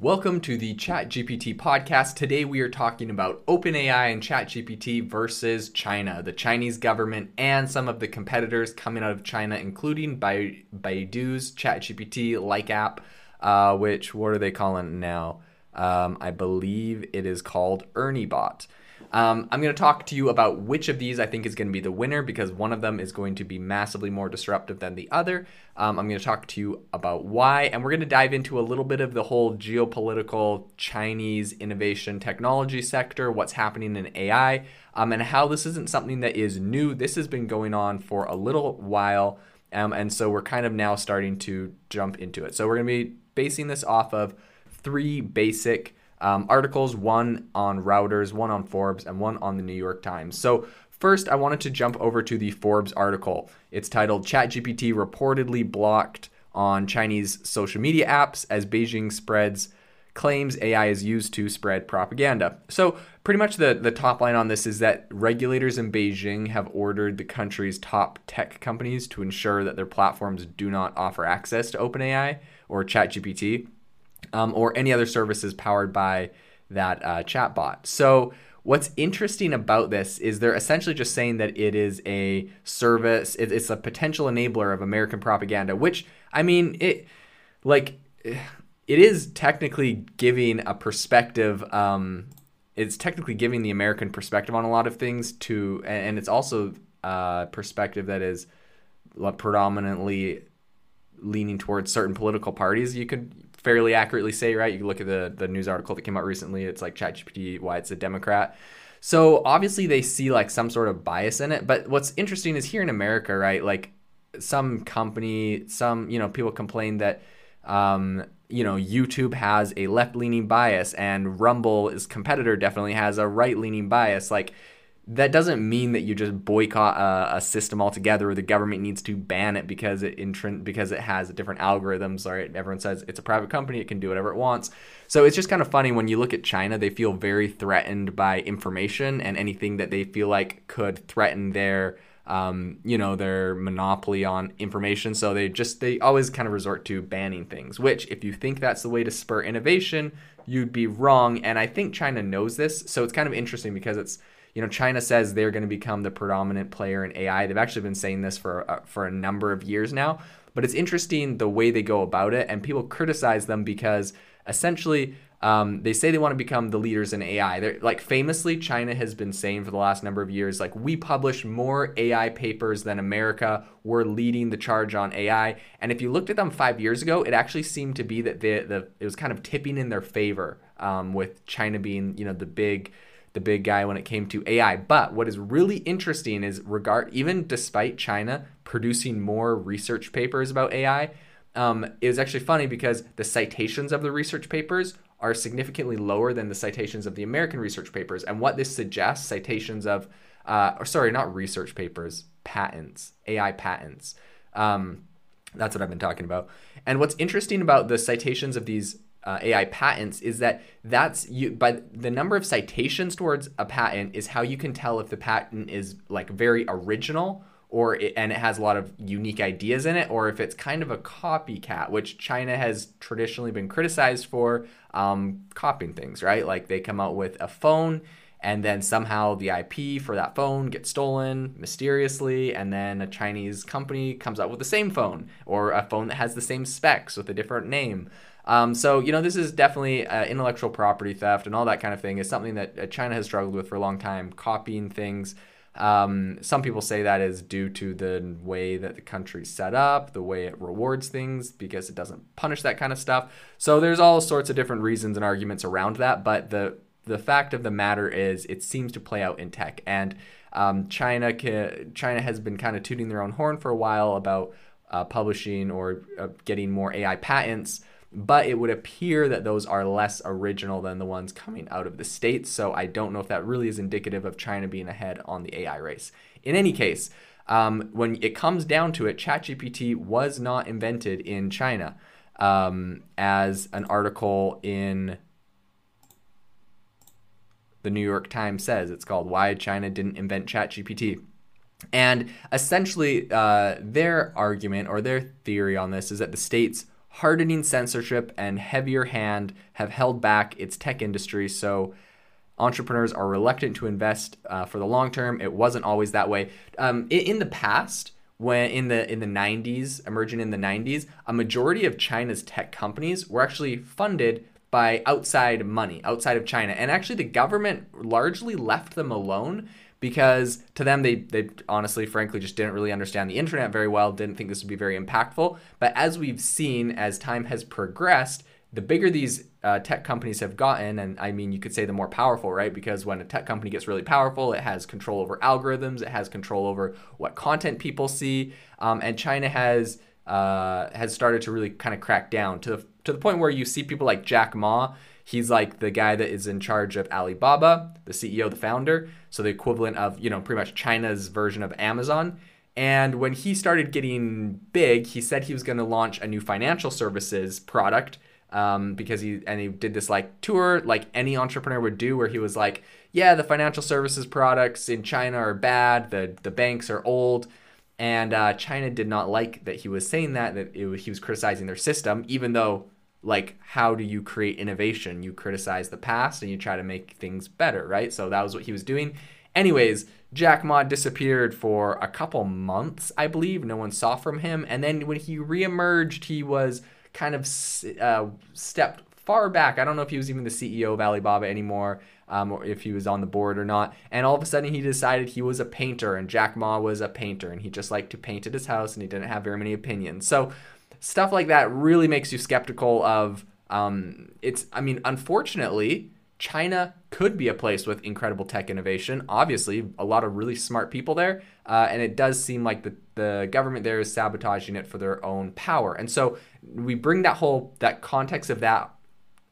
Welcome to the ChatGPT podcast. Today we are talking about OpenAI and ChatGPT versus China, the Chinese government, and some of the competitors coming out of China, including Baidu's ChatGPT like app, uh, which what are they calling now? Um, I believe it is called ErnieBot. Um, I'm going to talk to you about which of these I think is going to be the winner because one of them is going to be massively more disruptive than the other. Um, I'm going to talk to you about why, and we're going to dive into a little bit of the whole geopolitical Chinese innovation technology sector, what's happening in AI, um, and how this isn't something that is new. This has been going on for a little while, um, and so we're kind of now starting to jump into it. So we're going to be basing this off of three basic um, articles one on Reuters, one on Forbes, and one on the New York Times. So, first, I wanted to jump over to the Forbes article. It's titled ChatGPT reportedly blocked on Chinese social media apps as Beijing spreads claims AI is used to spread propaganda. So, pretty much the, the top line on this is that regulators in Beijing have ordered the country's top tech companies to ensure that their platforms do not offer access to OpenAI or ChatGPT um, or any other services powered by that uh, chatbot. So, what's interesting about this is they're essentially just saying that it is a service, it's a potential enabler of American propaganda, which, I mean, it like it is technically giving a perspective. Um, it's technically giving the American perspective on a lot of things to, and it's also a perspective that is predominantly leaning towards certain political parties. You could fairly accurately say, right? You look at the the news article that came out recently. It's like ChatGPT, why it's a Democrat. So obviously they see like some sort of bias in it. But what's interesting is here in America, right? Like some company, some you know people complain that um, you know YouTube has a left leaning bias and Rumble, its competitor, definitely has a right leaning bias. Like that doesn't mean that you just boycott a, a, system altogether or the government needs to ban it because it intrin- because it has a different algorithms right? Everyone says it's a private company it can do whatever it wants. So it's just kind of funny when you look at china they feel very threatened by information and anything that they feel like could threaten their um, you know their monopoly on information. So they just they always kind of resort to banning things which if you think that's the way to spur innovation you'd be wrong. And i think china knows this. So it's kind of interesting because it's you know, China says they're going to become the predominant player in AI. They've actually been saying this for uh, for a number of years now. But it's interesting the way they go about it, and people criticize them because essentially um, they say they want to become the leaders in AI. They're like famously, China has been saying for the last number of years, like we publish more AI papers than America. We're leading the charge on AI. And if you looked at them five years ago, it actually seemed to be that the, the it was kind of tipping in their favor um, with China being you know the big the big guy when it came to AI. But what is really interesting is regard even despite China producing more research papers about AI, um, it was actually funny because the citations of the research papers are significantly lower than the citations of the American research papers. And what this suggests, citations of, uh, or sorry, not research papers, patents, AI patents. Um, that's what I've been talking about. And what's interesting about the citations of these uh, AI patents is that that's you by the number of citations towards a patent is how you can tell if the patent is like very original or it, and it has a lot of unique ideas in it or if it's kind of a copycat which China has traditionally been criticized for um, copying things right like they come out with a phone and then somehow the IP for that phone gets stolen mysteriously, and then a Chinese company comes out with the same phone or a phone that has the same specs with a different name. Um, so, you know, this is definitely uh, intellectual property theft and all that kind of thing is something that uh, China has struggled with for a long time, copying things. Um, some people say that is due to the way that the country's set up, the way it rewards things, because it doesn't punish that kind of stuff. So there's all sorts of different reasons and arguments around that. But the the fact of the matter is, it seems to play out in tech, and um, China ca- China has been kind of tooting their own horn for a while about uh, publishing or uh, getting more AI patents but it would appear that those are less original than the ones coming out of the States. So I don't know if that really is indicative of China being ahead on the AI race. In any case, um, when it comes down to it, ChatGPT was not invented in China, um, as an article in the New York Times says. It's called Why China Didn't Invent ChatGPT. And essentially, uh, their argument or their theory on this is that the states hardening censorship and heavier hand have held back its tech industry. So entrepreneurs are reluctant to invest uh, for the long term. It wasn't always that way. Um, in, in the past, when in the in the 90s, emerging in the 90s, a majority of China's tech companies were actually funded by outside money, outside of China. And actually the government largely left them alone because to them they they honestly frankly just didn't really understand the internet very well, didn't think this would be very impactful. But as we've seen as time has progressed, the bigger these uh, tech companies have gotten, and I mean, you could say the more powerful, right? Because when a tech company gets really powerful, it has control over algorithms, it has control over what content people see, um, and China has uh, has started to really kind of crack down to the, to the point where you see people like Jack Ma. He's like the guy that is in charge of Alibaba, the CEO, the founder, so the equivalent of you know pretty much China's version of Amazon. And when he started getting big, he said he was going to launch a new financial services product um, because he and he did this like tour like any entrepreneur would do where he was like yeah the financial services products in china are bad the the banks are old and uh, china did not like that he was saying that that it, he was criticizing their system even though like how do you create innovation you criticize the past and you try to make things better right so that was what he was doing anyways jack ma disappeared for a couple months i believe no one saw from him and then when he reemerged he was kind of uh, stepped far back. I don't know if he was even the CEO of Alibaba anymore, um, or if he was on the board or not. And all of a sudden, he decided he was a painter, and Jack Ma was a painter, and he just liked to paint at his house, and he didn't have very many opinions. So stuff like that really makes you skeptical of. Um, it's. I mean, unfortunately. China could be a place with incredible tech innovation. Obviously, a lot of really smart people there, uh, and it does seem like the, the government there is sabotaging it for their own power. And so we bring that whole that context of that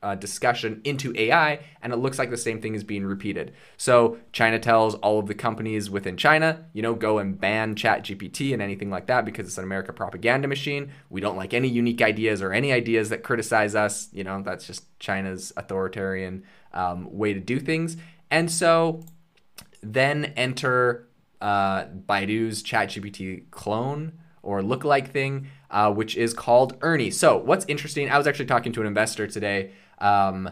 uh, discussion into AI, and it looks like the same thing is being repeated. So China tells all of the companies within China, you know, go and ban ChatGPT and anything like that because it's an America propaganda machine. We don't like any unique ideas or any ideas that criticize us. You know, that's just China's authoritarian um, way to do things. And so then enter uh, Baidu's ChatGPT clone or lookalike thing, uh, which is called Ernie. So what's interesting? I was actually talking to an investor today. Um,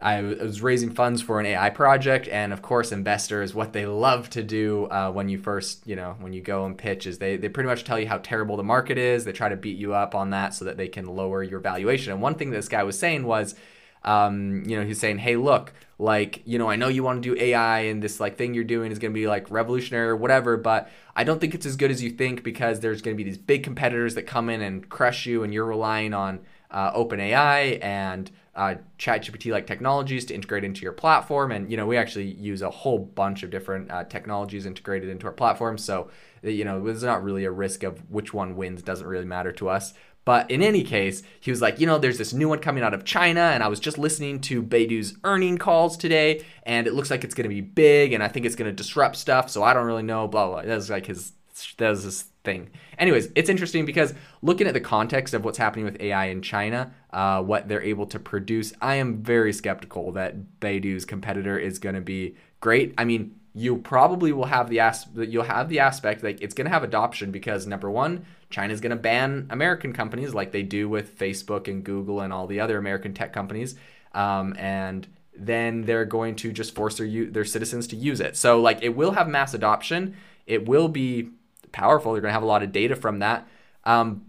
I was raising funds for an AI project, and of course, investors, what they love to do uh, when you first, you know, when you go and pitch is they, they pretty much tell you how terrible the market is. They try to beat you up on that so that they can lower your valuation. And one thing this guy was saying was, um, you know, he's saying, hey, look, like, you know, I know you want to do AI and this like thing you're doing is going to be like revolutionary or whatever, but I don't think it's as good as you think because there's going to be these big competitors that come in and crush you and you're relying on uh, OpenAI and uh, ChatGPT like technologies to integrate into your platform. And, you know, we actually use a whole bunch of different uh, technologies integrated into our platform. So, you know, there's not really a risk of which one wins, doesn't really matter to us. But in any case, he was like, you know, there's this new one coming out of China, and I was just listening to Baidu's earning calls today, and it looks like it's going to be big, and I think it's going to disrupt stuff. So I don't really know. Blah blah. That was like his. That this thing. Anyways, it's interesting because looking at the context of what's happening with AI in China, uh, what they're able to produce, I am very skeptical that Baidu's competitor is going to be great. I mean, you probably will have the as- you'll have the aspect like it's going to have adoption because number one China's going to ban American companies like they do with Facebook and Google and all the other American tech companies. Um, and then they're going to just force their their citizens to use it. So like it will have mass adoption. It will be powerful. You're going to have a lot of data from that. Um,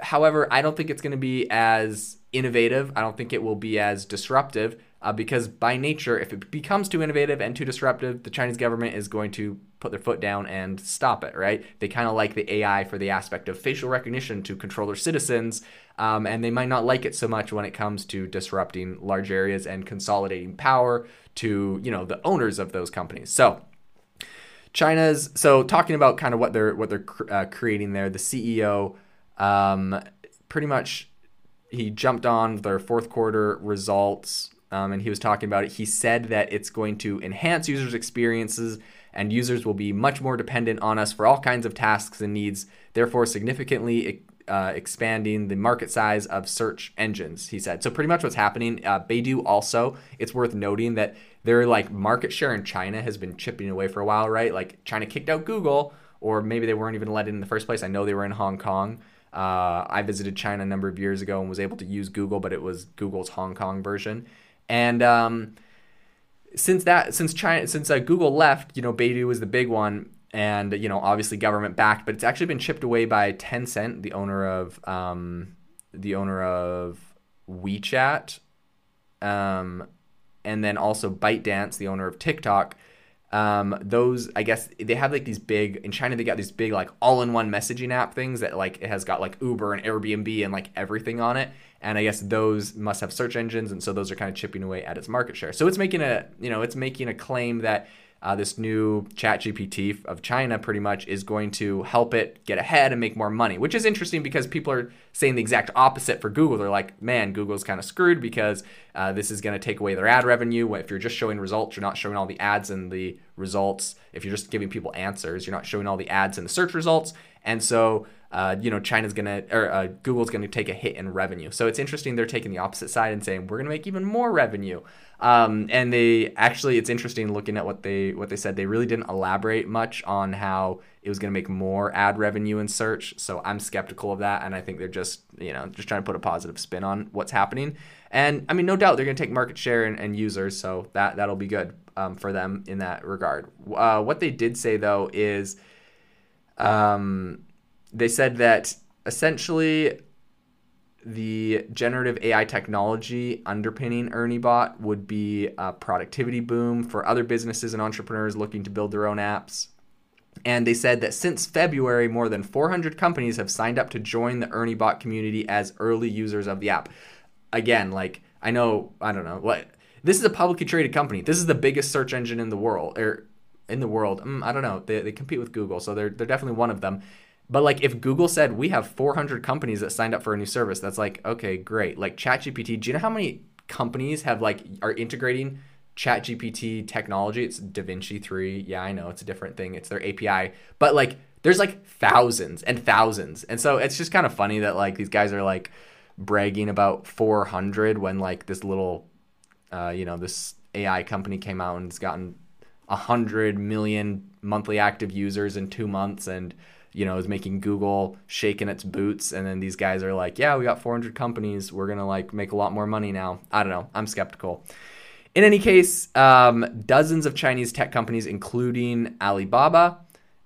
however, I don't think it's going to be as innovative. I don't think it will be as disruptive uh, because by nature, if it becomes too innovative and too disruptive, the Chinese government is going to put their foot down and stop it, right? They kind of like the AI for the aspect of facial recognition to control their citizens, um, and they might not like it so much when it comes to disrupting large areas and consolidating power to, you know, the owners of those companies. So, China's so talking about kind of what they're what they're uh, creating there. The CEO um, pretty much he jumped on their fourth quarter results um, and he was talking about it. He said that it's going to enhance users' experiences and users will be much more dependent on us for all kinds of tasks and needs, therefore, significantly uh, expanding the market size of search engines, he said. So, pretty much what's happening, uh, Baidu also, it's worth noting that their like market share in China has been chipping away for a while, right? Like China kicked out Google, or maybe they weren't even let in in the first place. I know they were in Hong Kong. Uh, I visited China a number of years ago and was able to use Google, but it was Google's Hong Kong version. And um, since that, since China, since uh, Google left, you know, Baidu was the big one, and you know, obviously government backed, but it's actually been chipped away by Tencent, the owner of um, the owner of WeChat, um, and then also ByteDance, the owner of TikTok. Um, those I guess they have like these big in China they got these big like all-in-one messaging app things that like it has got like Uber and Airbnb and like everything on it. And I guess those must have search engines, and so those are kind of chipping away at its market share. So it's making a you know it's making a claim that uh, this new chat gpt of china pretty much is going to help it get ahead and make more money which is interesting because people are saying the exact opposite for google. They're like man google's kind of screwed because uh, this is going to take away their ad revenue. If you're just showing results you're not showing all the ads and the results. If you're just giving people answers you're not showing all the ads and the search results and so uh, you know China's gonna or uh, Google's gonna take a hit in revenue. So it's interesting they're taking the opposite side and saying we're gonna make even more revenue. Um, and they actually, it's interesting looking at what they what they said. They really didn't elaborate much on how it was to make more ad revenue in search. So I'm skeptical of that, and I think they're just you know just trying to put a positive spin on what's happening. And I mean, no doubt they're to take market share and, and, users, so that that'll be good um, for them in that regard. Uh, what they did say though is, um, they said that essentially the generative AI technology underpinning ErnieBot would be a productivity boom for other businesses and entrepreneurs looking to build their own apps. And they said that since February, more than 400 companies have signed up to join the ErnieBot community as early users of the app. Again, like I know, I don't know what. This is a publicly traded company. This is the biggest search engine in the world, or in the world. Mm, I don't know. They, they compete with Google, so they're they're definitely one of them. But like if Google said we have 400 companies that signed up for a new service, that's like okay, great. Like ChatGPT, do you know how many companies have like are integrating ChatGPT technology? It's DaVinci 3. Yeah, I know it's a different thing. It's their API. But like there's like thousands and thousands. And so it's just kind of funny that like these guys are like bragging about 400 when like this little uh, you know, this AI company came out and it's gotten 100 million monthly active users in 2 months and you know, is making Google shaking its boots. And then these guys are like, yeah, we got 400 companies. We're to like make a lot more money now. I don't know. I'm skeptical. In any case, um, dozens of Chinese tech companies, including Alibaba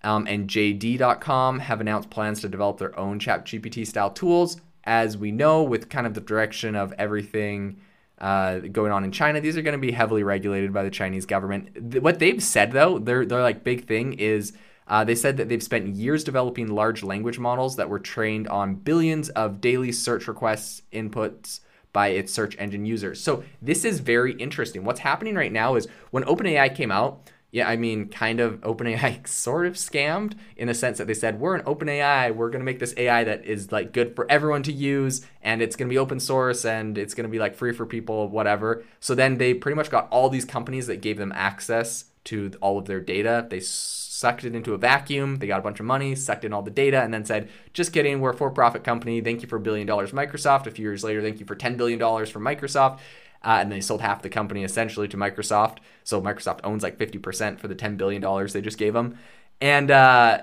um, and JD.com, have announced plans to develop their own chat gpt style tools. As we know, with kind of the direction of everything uh, going on in China, these are going to be heavily regulated by the Chinese government. What they've said, though, their their like big thing is uh, they said that they've spent years developing large language models that were trained on billions of daily search requests inputs by its search engine users. So this is very interesting. What's happening right now is when OpenAI came out, yeah, I mean, kind of OpenAI sort of scammed in the sense that they said, we're an OpenAI, we're going to make this AI that is like good for everyone to use and it's going to be open source and it's going to be like free for people, whatever. So then they pretty much got all these companies that gave them access to all of their data. They sucked it into a vacuum. They got a bunch of money, sucked in all the data, and then said, just kidding, we're a for profit company. Thank you for a billion dollars, Microsoft. A few years later, thank you for $10 billion from Microsoft. Uh, and they sold half the company essentially to Microsoft. So Microsoft owns like 50% for the $10 billion they just gave them. And uh,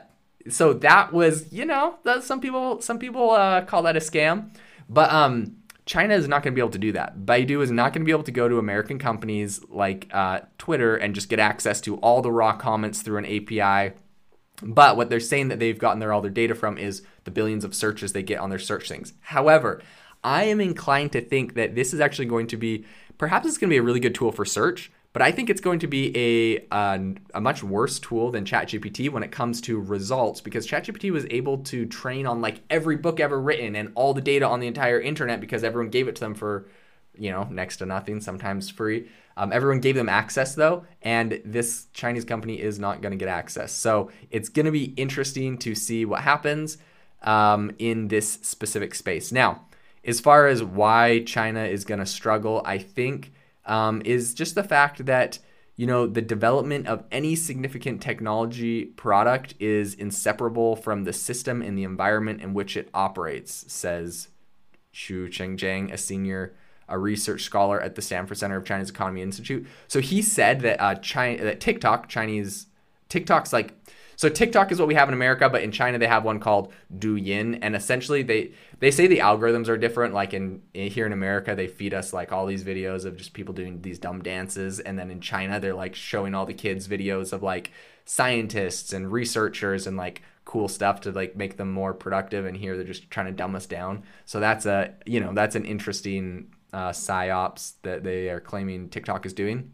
so that was, you know, some people some people uh, call that a scam. But um, China is not going to be able to do that. Baidu is not going to be able to go to American companies like uh, Twitter and just get access to all the raw comments through an API. But what they're saying that they've gotten their all their data from is the billions of searches they get on their search things. However, I am inclined to think that this is actually going to be perhaps it's going to be a really good tool for search, but I think it's going to be a, a, much worse tool than ChatGPT when it comes to results because ChatGPT was able to train on like every book ever written and all the data on the entire internet because everyone gave it to them for, you know, next to nothing, sometimes free. Um, everyone gave them access though, and this Chinese company is not going to get access. So it's going to be interesting to see what happens um, in this specific space. Now, as far as why China is going to struggle, I think um, is just the fact that you know the development of any significant technology product is inseparable from the system and the environment in which it operates says Xu Chenggang, a senior a research scholar at the Stanford Center of China's Economy Institute. So he said that uh, China, that TikTok, Chinese TikTok's like So TikTok is what we have in America, but in China they have one called Douyin, and essentially they they say the algorithms are different. Like in, in here in America, they feed us like all these videos of just people doing these dumb dances, and then in China they're like showing all the kids videos of like scientists and researchers and like cool stuff to like make them more productive and here they're just trying to dumb us down so that's a you know that's an interesting uh, psyops that they are claiming tiktok is doing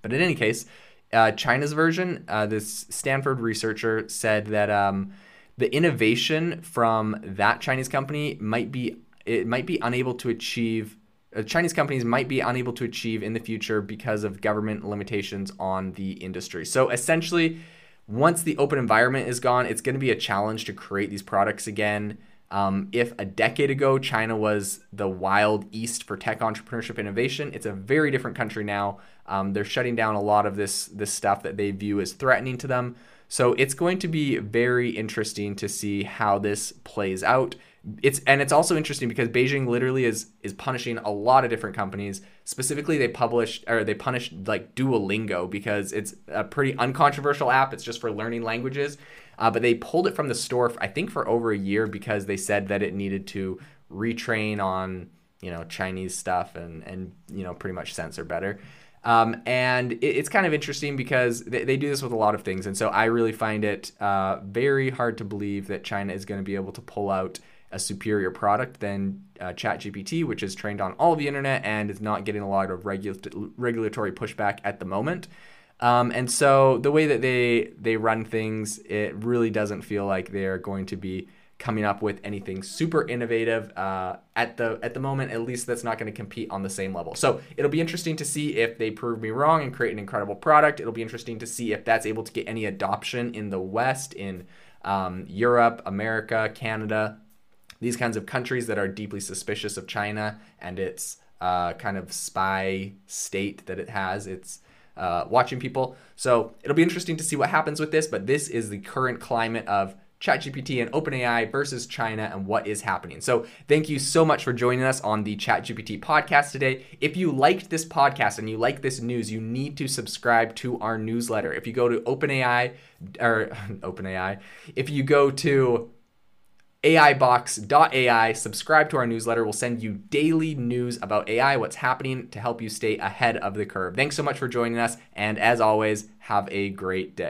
but in any case uh, china's version uh, this stanford researcher said that um, the innovation from that chinese company might be it might be unable to achieve uh, Chinese companies might be unable to achieve in the future because of government limitations on the industry. So essentially, once the open environment is gone, it's going to be a challenge to create these products again. Um, if a decade ago China was the wild east for tech entrepreneurship innovation, it's a very different country now. Um, they're shutting down a lot of this this stuff that they view as threatening to them. So it's going to be very interesting to see how this plays out it's and it's also interesting because Beijing literally is is punishing a lot of different companies. Specifically, they published or they punished like Duolingo because it's a pretty uncontroversial app. It's just for learning languages, uh, but they pulled it from the store. I think for over a year because they said that it needed to retrain on you know Chinese stuff and and you know pretty much censor better. Um, and it, it's kind of interesting because they, they, do this with a lot of things, and so I really find it uh, very hard to believe that China is going to be able to pull out a superior product than uh, ChatGPT, which is trained on all the internet and is not getting a lot of regu- regulatory pushback at the moment. Um, and so the way that they they run things, it really doesn't feel like they're going to be coming up with anything super innovative uh, at the at the moment. At least that's not going to compete on the same level. So it'll be interesting to see if they prove me wrong and create an incredible product. It'll be interesting to see if that's able to get any adoption in the West, in um, Europe, America, Canada these kinds of countries that are deeply suspicious of China and its uh, kind of spy state that it has. It's uh, watching people. So it'll be interesting to see what happens with this, but this is the current climate of ChatGPT and OpenAI versus China and what is happening. So, thank you so much for joining us on the ChatGPT podcast today. If you liked this podcast and you like this news, you need to subscribe to our newsletter. If you go to OpenAI or OpenAI, if you go to AIbox.ai. Subscribe to our newsletter. We'll send you daily news about AI, what's happening to help you stay ahead of the curve. Thanks so much for joining us. And as always, have a great day.